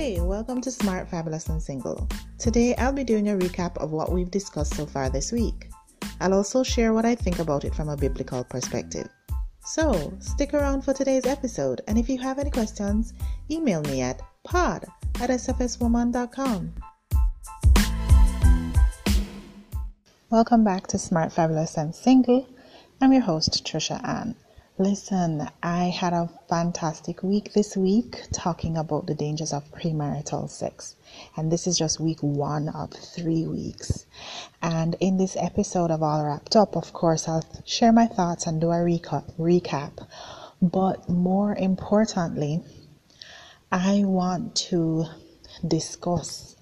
Hey, welcome to Smart, Fabulous, and Single. Today I'll be doing a recap of what we've discussed so far this week. I'll also share what I think about it from a biblical perspective. So, stick around for today's episode, and if you have any questions, email me at pod at sfswoman.com. Welcome back to Smart, Fabulous, and Single. I'm your host, Tricia Anne. Listen, I had a fantastic week this week talking about the dangers of premarital sex. And this is just week one of three weeks. And in this episode of All Wrapped Up, of course, I'll share my thoughts and do a recap. But more importantly, I want to discuss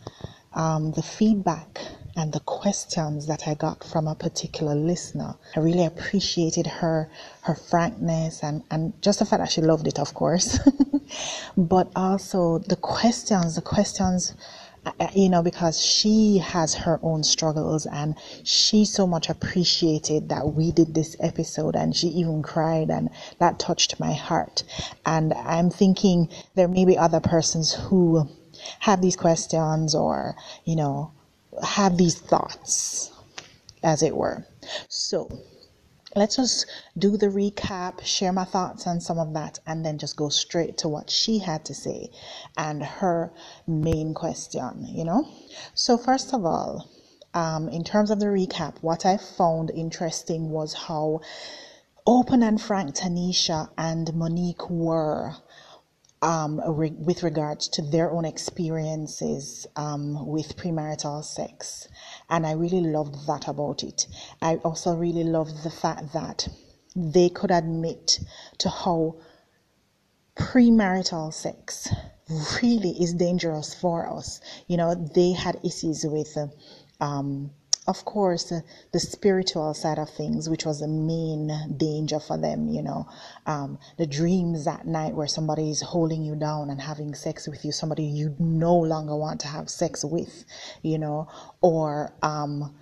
um, the feedback and the questions that I got from a particular listener. I really appreciated her her frankness and, and just the fact that she loved it, of course. but also the questions, the questions you know, because she has her own struggles and she so much appreciated that we did this episode and she even cried and that touched my heart. And I'm thinking there may be other persons who have these questions or, you know, have these thoughts, as it were. So, let's just do the recap, share my thoughts on some of that, and then just go straight to what she had to say and her main question, you know? So, first of all, um, in terms of the recap, what I found interesting was how open and frank Taneisha and Monique were um, re- with regards to their own experiences um, with premarital sex. And I really loved that about it. I also really loved the fact that they could admit to how premarital sex really is dangerous for us. You know, they had issues with. Um, of course, the spiritual side of things, which was the main danger for them, you know, um, the dreams at night where somebody is holding you down and having sex with you, somebody you no longer want to have sex with, you know, or um,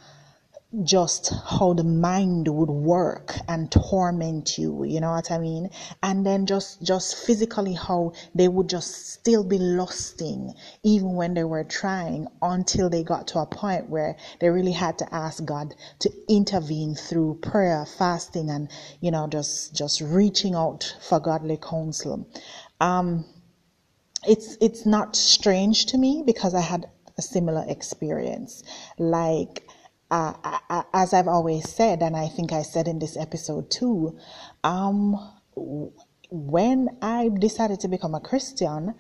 just how the mind would work and torment you you know what i mean? And then just just physically how they would just still be lusting even when they were trying until they got to a point where they really had to ask god to intervene through prayer fasting and you know just just reaching out for godly counsel. Um it's it's not strange to me because i had a similar experience. Like uh, as I've always said, and I think I said in this episode too, um, when I decided to become a Christian,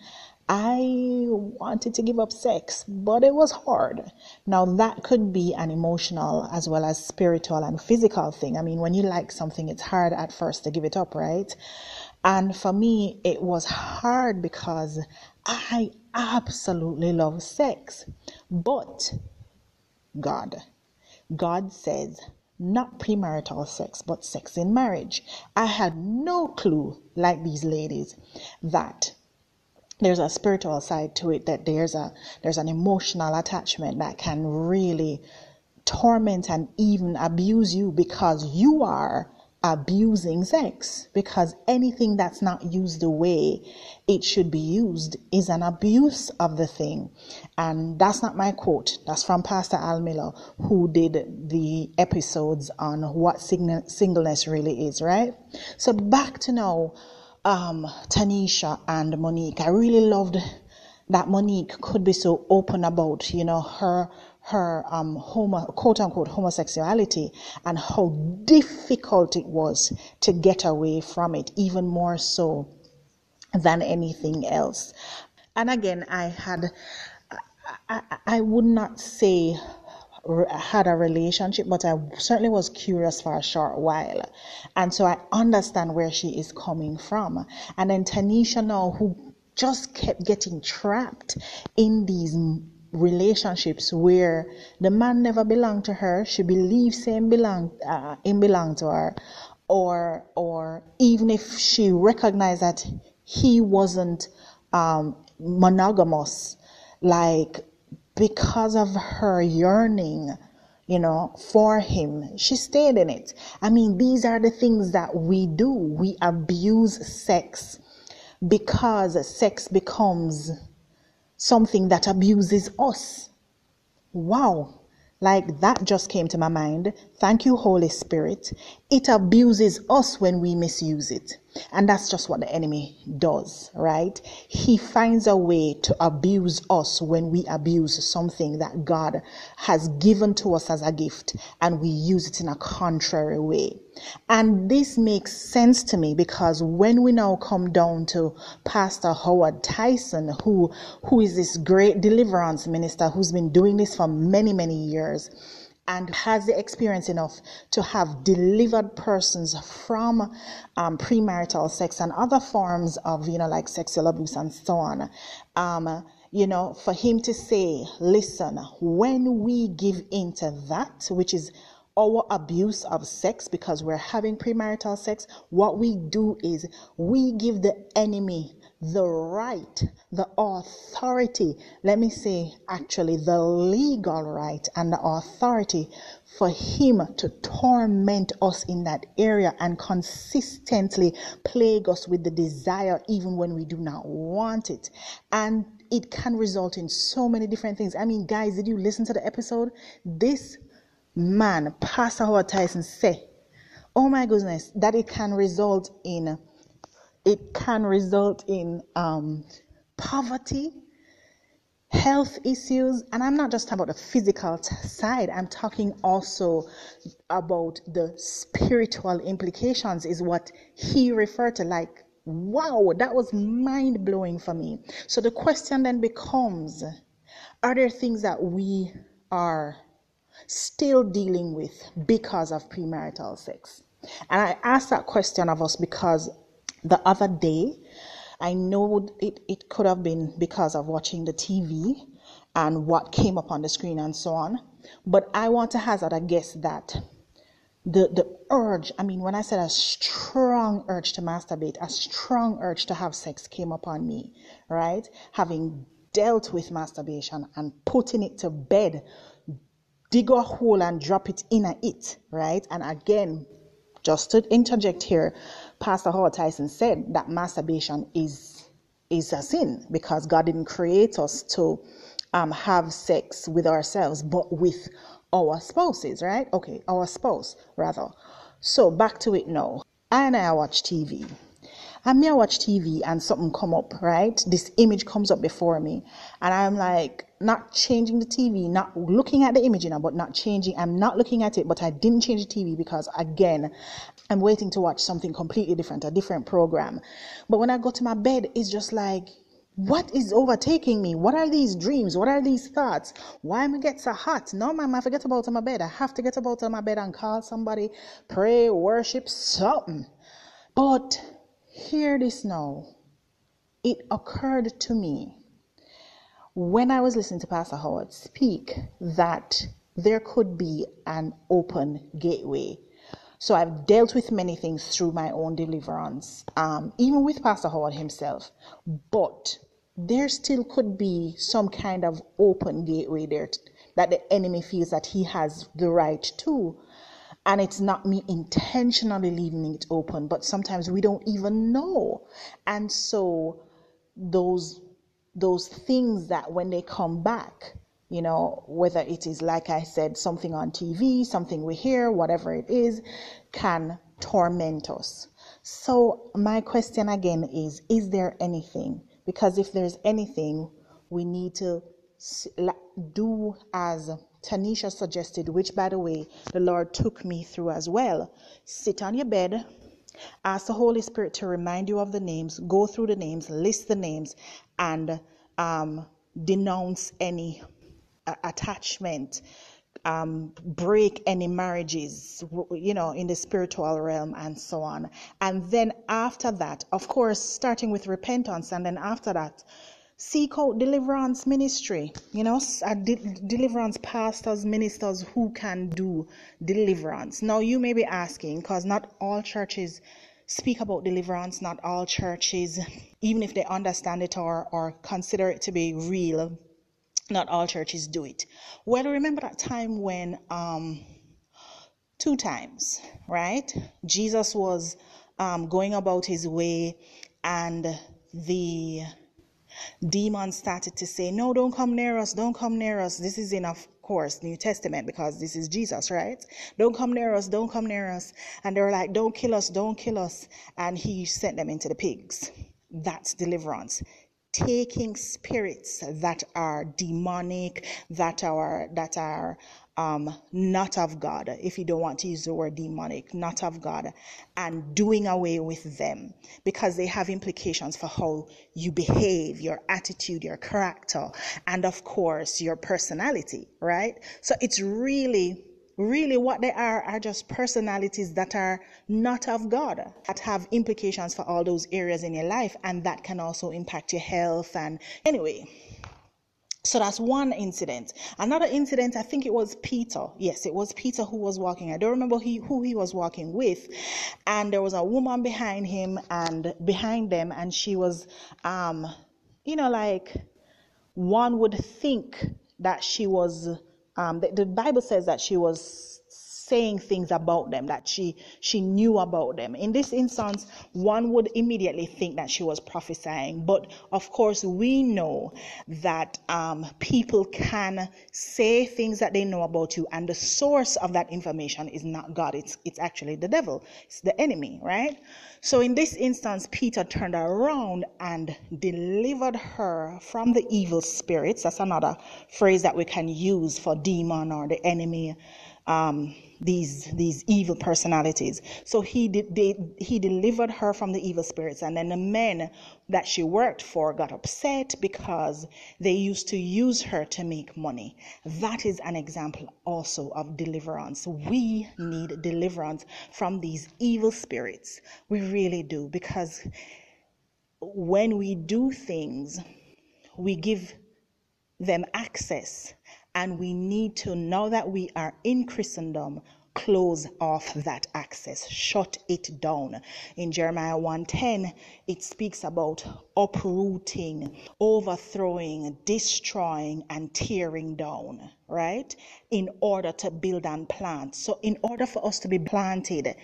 I wanted to give up sex, but it was hard. Now, that could be an emotional as well as spiritual and physical thing. I mean, when you like something, it's hard at first to give it up, right? And for me, it was hard because I absolutely love sex, but God God says, not premarital sex, but sex in marriage. I had no clue, like these ladies, that there's a spiritual side to it, that there's a there's an emotional attachment that can really torment and even abuse you because you are abusing sex because anything that's not used the way it should be used is an abuse of the thing. And that's not my quote, that's from Pastor Al Miller, who did the episodes on what singleness really is, right? So back to now, um, Taneisha and Monique. I really loved that Monique could be so open about, you know, her her um, homo, quote unquote homosexuality and how difficult it was to get away from it, even more so than anything else. And again, I had, I, I would not say had a relationship, but I certainly was curious for a short while. And so I understand where she is coming from. And then Taneisha now, who just kept getting trapped in these relationships where the man never belonged to her, she believes him belong uh, him belonged to her, or or even if she recognized that he wasn't um, monogamous, like because of her yearning, you know, for him, she stayed in it. I mean, these are the things that we do. We abuse sex because sex becomes something that abuses us. Wow. Like that just came to my mind. Thank you, Holy Spirit. It abuses us when we misuse it. And that's just what the enemy does, right? He finds a way to abuse us when we abuse something that God has given to us as a gift and we use it in a contrary way. And this makes sense to me because when we now come down to Pastor Howard Tyson, who, who is this great deliverance minister who's been doing this for many, many years, and has the experience enough to have delivered persons from um, premarital sex and other forms of, you know, like sexual abuse and so on. Um, you know, for him to say, listen, when we give into that, which is our abuse of sex because we're having premarital sex, what we do is we give the enemy the right, the authority, let me say actually the legal right and the authority for him to torment us in that area and consistently plague us with the desire even when we do not want it. And it can result in so many different things. I mean, guys, did you listen to the episode? This man, Pastor Howard Tyson, said, Oh my goodness, that it can result in it can result in um, poverty, health issues, and I'm not just about the physical side, I'm talking also about the spiritual implications, is what he referred to. Like, wow, that was mind blowing for me. So the question then becomes are there things that we are still dealing with because of premarital sex? And I ask that question of us because the other day. I know it, it could have been because of watching the TV and what came up on the screen and so on. But I want to hazard a guess that the, the urge, I mean, when I said a strong urge to masturbate, a strong urge to have sex came upon me, right? Having dealt with masturbation and putting it to bed, dig a hole and drop it in a it, right? And again, just to interject here, Pastor Howard Tyson said that masturbation is is a sin because God didn't create us to um, have sex with ourselves, but with our spouses, right? Okay, our spouse rather. So back to it now. I and I watch TV. I may watch TV and something come up, right? This image comes up before me, and I'm like, not changing the TV, not looking at the image, you know, but not changing. I'm not looking at it, but I didn't change the TV because again, I'm waiting to watch something completely different, a different program. But when I go to my bed, it's just like, what is overtaking me? What are these dreams? What are these thoughts? Why am I get so hot? No, ma'am, I forget about my bed. I have to get about my bed and call somebody, pray, worship, something. But hear this now. It occurred to me when I was listening to Pastor Howard speak that there could be an open gateway. So I've dealt with many things through my own deliverance, um, even with Pastor Howard himself. But there still could be some kind of open gateway there t- that the enemy feels that he has the right to. And it's not me intentionally leaving it open, but sometimes we don't even know. And so those those things that when they come back, you know, whether it is, like I said, something on TV, something we hear, whatever it is, can torment us. So, my question again is Is there anything? Because if there's anything, we need to do as Taneisha suggested, which, by the way, the Lord took me through as well. Sit on your bed, Ask the Holy Spirit to remind you of the names, go through the names, list the names, and um, denounce any attachment, um, break any marriages, you know, in the spiritual realm and so on. And then after that, of course, starting with repentance, and then after that, seek out deliverance ministry you know de- deliverance pastors ministers who can do deliverance now you may be asking because not all churches speak about deliverance not all churches even if they understand it or or consider it to be real not all churches do it well remember that time when um two times right jesus was um, going about his way and the demon started to say, No, don't come near us, don't come near us. This is in, of course, New Testament because this is Jesus, right? Don't come near us, don't come near us. And they were like, Don't kill us, don't kill us. And he sent them into the pigs. That's deliverance taking spirits that are demonic, that are that are um, not of God, if you don't want to use the word demonic, not of God, and doing away with them because they have implications for how you behave, your attitude, your character, and of course, your personality, right? So it's really really what they are are just personalities that are not of God, that have implications for all those areas in your life, and that can also impact your health. And anyway, so that's one incident. Another incident, I think it was Peter. Yes, it was Peter who was walking. I don't remember he, who he was walking with. And there was a woman behind him and behind them, and she was, um, you know, like one would think that she was um, the, the Bible says that she was saying things about them that she she knew about them. In this instance one would immediately think that she was prophesying. But of course we know that um, people can say things that they know about you and the source of that information is not god. It's it's actually the devil. It's the enemy right? So in this instance peter turned around and delivered her from the evil spirits. That's another phrase that we can use for demon or the enemy um, these these evil personalities. So he did they, he delivered her from the evil spirits, and then the men that she worked for got upset because they used to use her to make money. That is an example also of deliverance. We need deliverance from these evil spirits. We really do because when we do things, we give them access and we need to, now that we are in Christendom, close off that access, shut it down. In Jeremiah 1:10, it speaks about uprooting, overthrowing, destroying, and tearing down, right? In order to build and plant. So, in order for us to be planted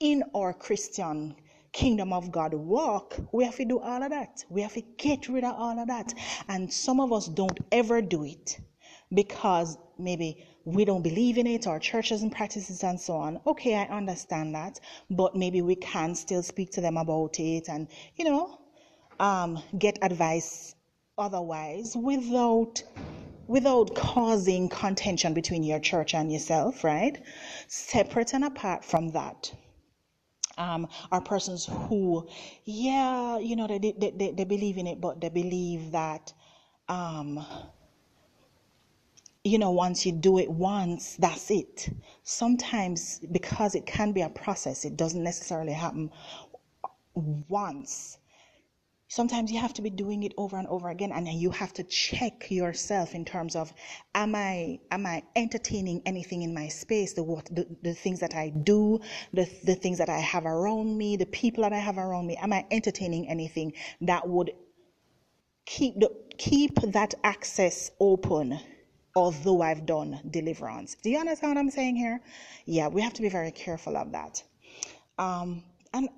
in our Christian kingdom of God walk, we have to do all of that. We have to get rid of all of that. And some of us don't ever do it because maybe we don't believe in it or churches and practices and so on. Okay, I understand that, but maybe we can still speak to them about it and, you know, um, get advice otherwise without without causing contention between your church and yourself, right? Separate and apart from that. Um, are persons who, yeah, you know, they, they, they, they believe in it, but they believe that um, you know, once you do it once, that's it. Sometimes, because it can be a process, it doesn't necessarily happen once. Sometimes you have to be doing it over and over again, and you have to check yourself in terms of, am I am I entertaining anything in my space? The what the, the things that I do, the the things that I have around me, the people that I have around me. Am I entertaining anything that would keep the keep that access open although I've done deliverance. Do you understand what I'm saying here? Yeah, we have to be very careful of that. Um, and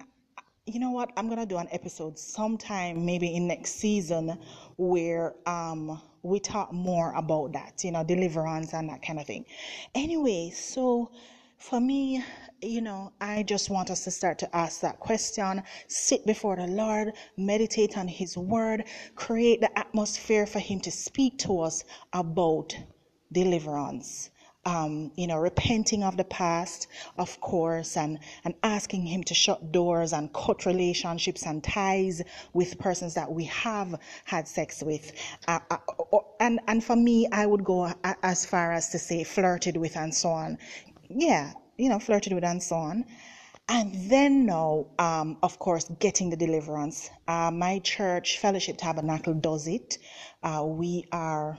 you know what? I'm gonna do an episode sometime, maybe in next season, where um, we talk more about that, you know, deliverance and that kind of thing. Anyway, so for me, you know, I just want us to start to ask that question, sit before the Lord, meditate on His Word, create the atmosphere for Him to speak to us about deliverance. Um, you know, repenting of the past, of course, and, and asking Him to shut doors and cut relationships and ties with persons that we have had sex with. Uh, uh, and, and for me, I would go as far as to say flirted with and so on. Yeah, you know, flirted with and so on. And then now, um, of course, getting the deliverance. Uh, my church, Fellowship Tabernacle, does it. Uh, we are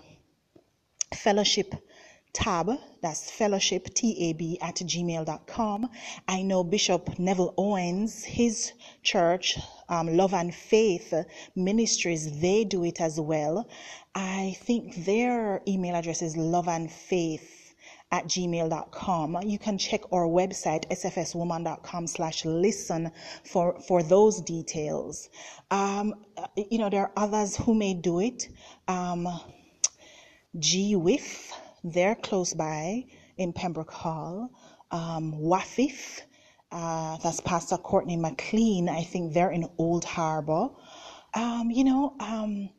Fellowship Tab, that's fellowship tab at gmail.com. I know Bishop Neville Owens, his church, um, Love and Faith Ministries, they do it as well. I think their email address is love and faith at gmail.com. You can check our website, sfswoman.com slash listen for, for those details. Um, you know, there are others who may do it. Um, GWIF, they're close by in Pembroke Hall. Um, WAFIF, uh, that's Pastor Courtney McLean. I think they're in Old Harbor. Um, you know, um,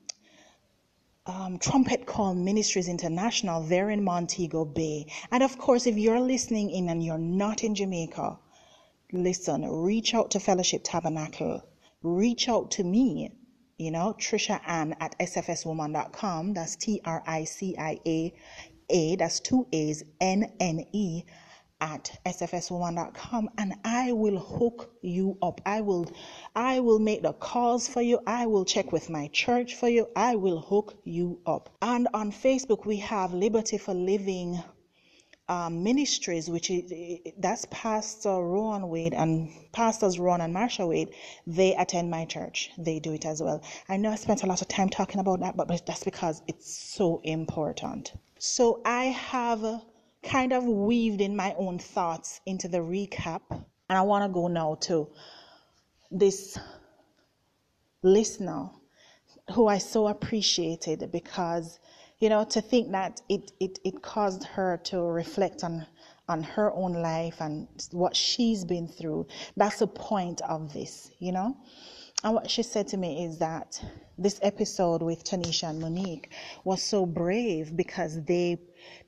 um, Trumpet Call Ministries International, they're in Montego Bay. And of course, if you're listening in and you're not in Jamaica, listen, reach out to Fellowship Tabernacle. Reach out to me, you know, Tricia Anne at sfswoman.com. That's T R I C I A A, that's two A's, N N E at sfswoman.com and I will hook you up. I will I will make the calls for you. I will check with my church for you. I will hook you up. And on Facebook we have Liberty for Living um, Ministries, which is that's Pastor Rowan Wade and Pastors Ron and Marsha Wade. They attend my church. They do it as well. I know I spent a lot of time talking about that, but that's because it's so important. So I have kind of weaved in my own thoughts into the recap. And I want to go now to this listener who I so appreciated because, you know, to think that it, it, it caused her to reflect on on her own life and what she's been through. That's the point of this, you know. And what she said to me is that this episode with Taneisha and Monique was so brave because they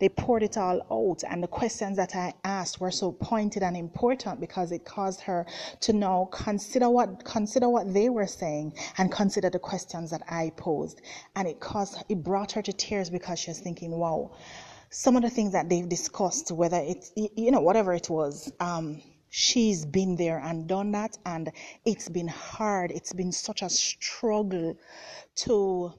they poured it all out and the questions that I asked were so pointed and important because it caused her to now consider what consider what they were saying and consider the questions that I posed. And it caused it brought her to tears because she was thinking, wow, some of the things that they've discussed, whether it's you know, whatever it was, um, she's been there and done that and it's been hard. It's been such a struggle to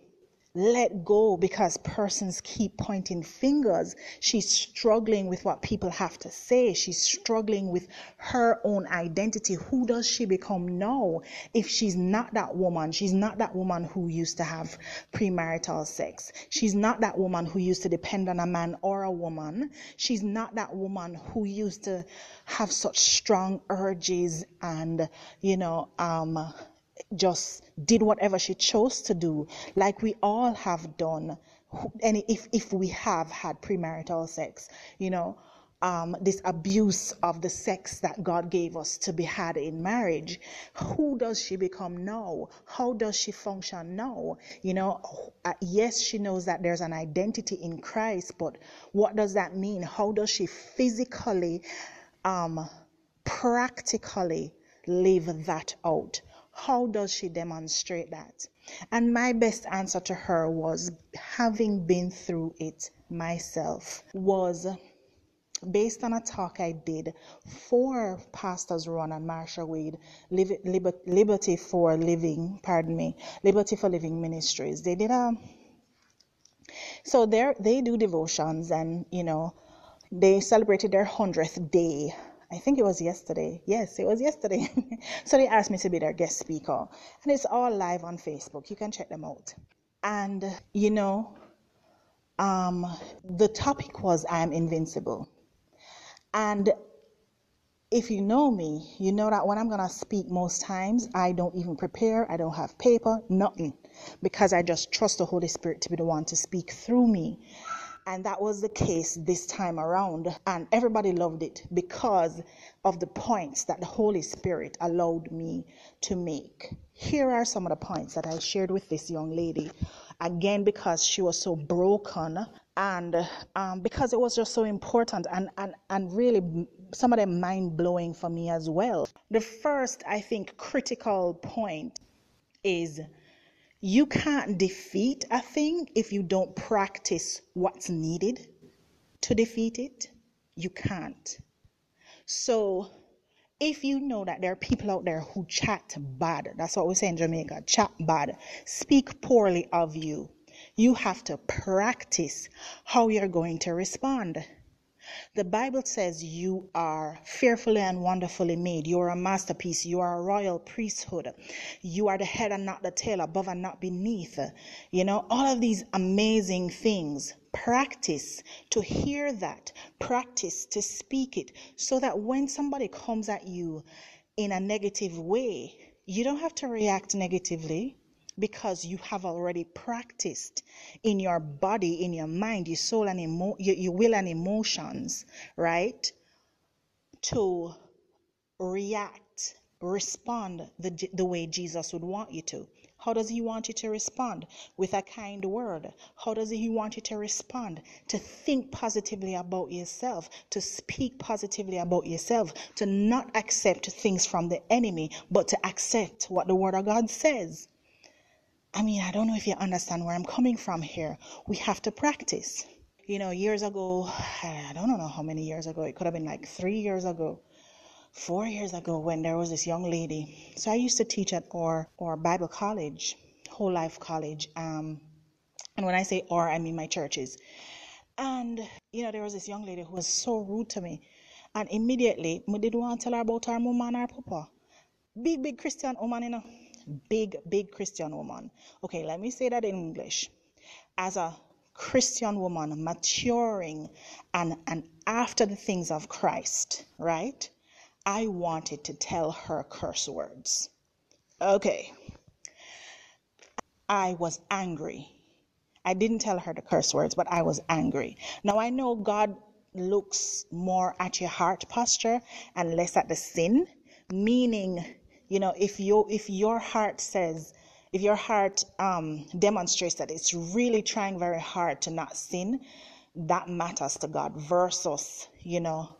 let go because persons keep pointing fingers. She's struggling with what people have to say. She's struggling with her own identity. Who does she become now if she's not that woman? She's not that woman who used to have premarital sex. She's not that woman who used to depend on a man or a woman. She's not that woman who used to have such strong urges and, you know, um, just did whatever she chose to do, like we all have done. And if, if we have had premarital sex, you know, um, this abuse of the sex that God gave us to be had in marriage, who does she become now? How does she function now? You know, uh, yes, she knows that there's an identity in Christ, but what does that mean? How does she physically, um, practically live that out? How does she demonstrate that? And my best answer to her was having been through it myself was based on a talk I did for Pastors Ron and Marsha Wade, Liberty for Living, pardon me, Liberty for Living Ministries. They did a, so they they do devotions and, you know, they celebrated their 100th day I think it was yesterday. Yes, it was yesterday. so they asked me to be their guest speaker. And it's all live on Facebook. You can check them out. And, you know, um, the topic was I am invincible. And if you know me, you know that when I'm going to speak most times, I don't even prepare. I don't have paper, nothing. Because I just trust the Holy Spirit to be the one to speak through me. And that was the case this time around. And everybody loved it because of the points that the Holy Spirit allowed me to make. Here are some of the points that I shared with this young lady. Again, because she was so broken and um, because it was just so important and, and, and really some of them mind blowing for me as well. The first, I think, critical point is you can't defeat a thing if you don't practice what's needed to defeat it. You can't. So, if you know that there are people out there who chat bad, that's what we say in Jamaica chat bad, speak poorly of you, you have to practice how you're going to respond. The Bible says you are fearfully and wonderfully made. You are a masterpiece. You are a royal priesthood. You are the head and not the tail, above and not beneath. You know, all of these amazing things. Practice to hear that. Practice to speak it so that when somebody comes at you in a negative way, you don't have to react negatively because you have already practiced in your body, in your mind, your soul, and emo- your, your will and emotions, right? To react, respond the, the way Jesus would want you to. How does he want you to respond? With a kind word. How does he want you to respond? To think positively about yourself, to speak positively about yourself, to not accept things from the enemy, but to accept what the word of God says. I mean, I don't know if you understand where I'm coming from here. We have to practice. You know, years ago, I don't know how many years ago, it could have been like three years ago, four years ago, when there was this young lady. So I used to teach at our, our Bible college, Whole Life College. Um, and when I say or, I mean my churches. And, you know, there was this young lady who was so rude to me. And immediately, I did want to tell her about her mom and her papa. Big, big Christian woman, you know big, big Christian woman. Okay, let me say that in English. As a Christian woman maturing and, and after the things of Christ, right? I wanted to tell her curse words. Okay. I was angry. I didn't tell her the curse words, but I was angry. Now I know God looks more at your heart posture and less at the sin, meaning you know, if you if your heart says, if your heart um, demonstrates that it's really trying very hard to not sin, that matters to God versus, you know,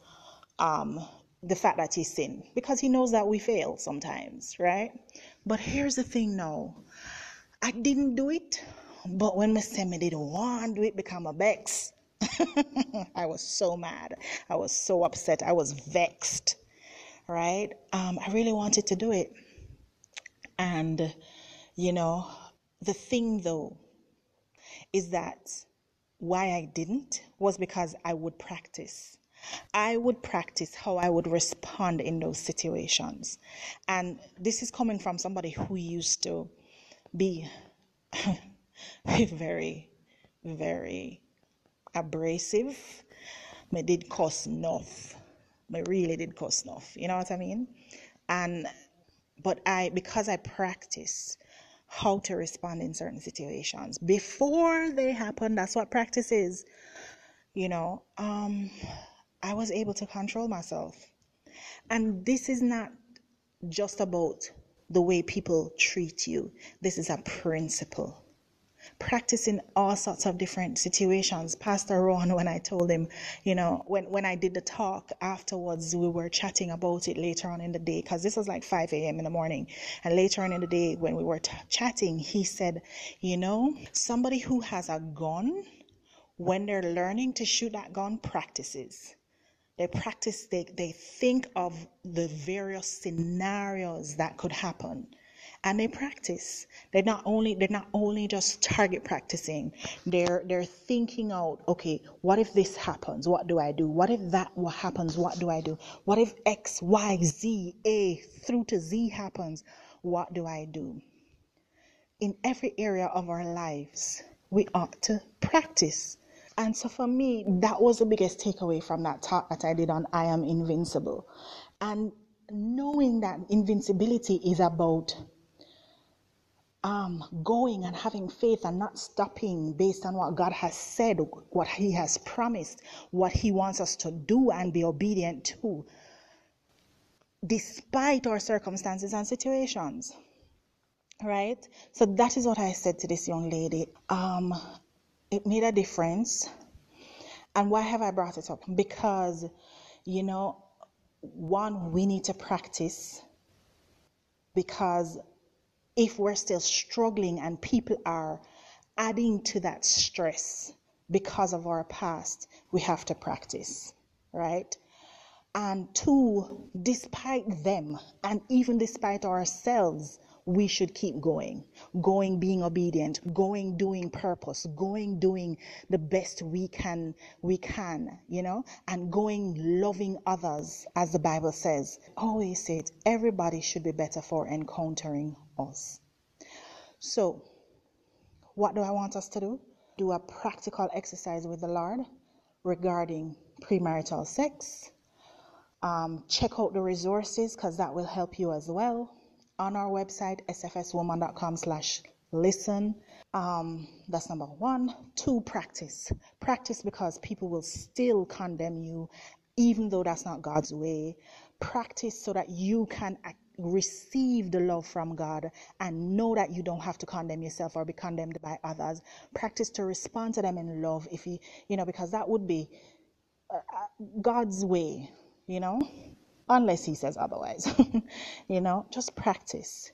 um, the fact that he sin because he knows that we fail sometimes, right? But here's the thing now. I didn't do it, but when me say didn't want to do it become a vex. I was so mad. I was so upset. I was vexed right? Um, I really wanted to do it. And, you know, the thing though is that why I didn't was because I would practice. I would practice how I would respond in those situations. And this is coming from somebody who used to be very, very abrasive. Me did cuss enough I really did cuss enough. You know what I mean? And but I because I practice how to respond in certain situations before they happen. That's what practice is. You know, um, I was able to control myself. And this is not just about the way people treat you. This is a principle practicing all sorts of different situations. Pastor Ron, when I told him, you know, when, when I did the talk afterwards, we were chatting about it later on in the day, because this was like 5 a.m. in the morning. And later on in the day, when we were t- chatting, he said, you know, somebody who has a gun, when they're learning to shoot that gun, practices they practice they, they think of the various scenarios that could happen and they practice. They're not only they're not only just target practicing. They're they're thinking out okay what if this happens? What do i do? What if that what happens? What do i do? What if x y z a through to z happens? What do i do? In every area of our lives we ought to practice. And so for me that was the biggest takeaway from that talk that i did on i am invincible. And knowing that invincibility is about um, going and having faith and not stopping based on what God has said, what He has promised, what He wants us to do and be obedient to, despite our circumstances and situations. Right? So that is what I said to this young lady. Um, it made a difference. And why have I brought it up? Because, you know, one, we need to practice because if we're still struggling and people are adding to that stress because of our past, we have to practice, right? And two, despite them and even despite ourselves, we should keep going going being obedient going doing purpose going doing the best we can we can you know and going loving others as the bible says always say it everybody should be better for encountering us. So what do i want us to do? Do a practical exercise with the lord regarding premarital sex. Um, check out the resources because that will help you as well. On our website sfswoman.com slash listen. Um, that's number one. Two practice. Practice because people will still condemn you even though that's not god's way. Practice so that you can receive the love from god and know that you don't have to condemn yourself or be condemned by others practice to respond to them in love if you you know because that would be uh, uh god's way you know unless he says otherwise. you know, just practice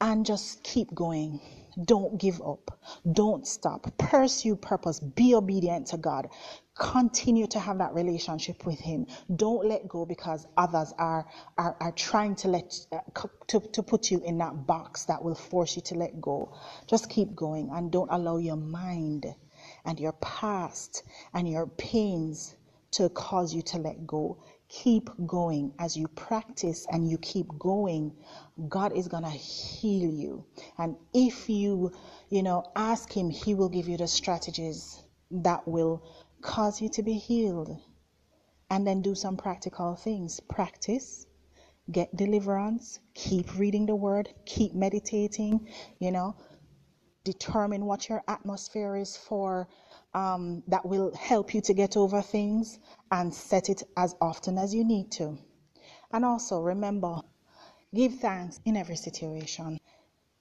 and just keep going. Don't give up. Don't stop. Pursue purpose. Be obedient to God. Continue to have that relationship with Him. Don't let go because others are are, are trying to let uh, to, to put you in that box that will force you to let go. Just keep going and don't allow your mind and your past and your pains to cause you to let go keep going as you practice and you keep going god is going to heal you and if you you know ask him he will give you the strategies that will cause you to be healed and then do some practical things practice get deliverance keep reading the word keep meditating you know determine what your atmosphere is for um, that will help you to get over things and set it as often as you need to. And also remember, give thanks in every situation.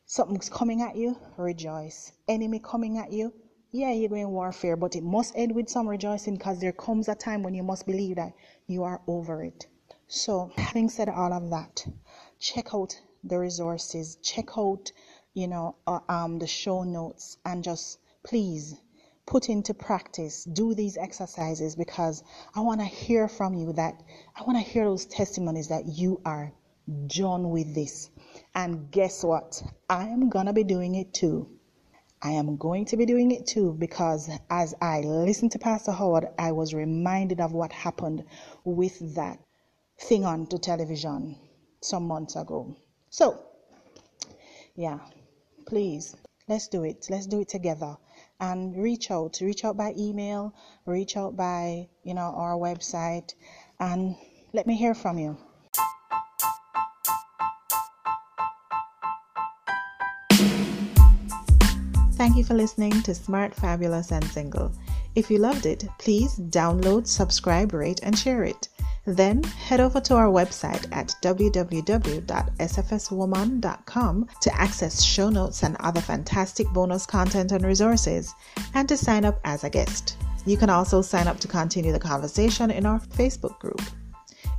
Something's coming at you, rejoice. Enemy coming at you, yeah, you're going warfare, but it must end with some rejoicing because there comes a time when you must believe that you are over it. So, having said all of that, check out the resources, check out, you know, uh, um, the show notes, and just please put into practice, do these exercises because I want to hear from you that I want to hear those testimonies that you are done with this. And guess what? I am going to be doing it too. I am going to be doing it too because as I listened to Pastor Howard, I was reminded of what happened with that thing on the television some months ago. So, yeah, please, let's do it. Let's do it together and reach out reach out by email reach out by you know our website and let me hear from you Thank you for listening to Smart, Fabulous, and Single. If you loved it, please download, subscribe, rate, and share it. Then head over to our website at www.sfswoman.com to access show notes and other fantastic bonus content and resources, and to sign up as a guest. You can also sign up to continue the conversation in our Facebook group.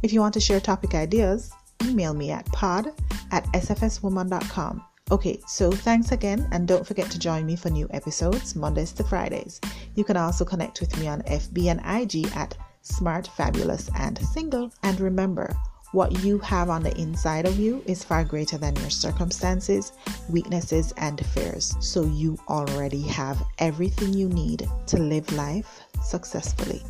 If you want to share topic ideas, email me at pod at sfswoman.com. Okay, so thanks again, and don't forget to join me for new episodes Mondays to Fridays. You can also connect with me on FB and IG at smart, fabulous, and single. And remember, what you have on the inside of you is far greater than your circumstances, weaknesses, and fears. So you already have everything you need to live life successfully.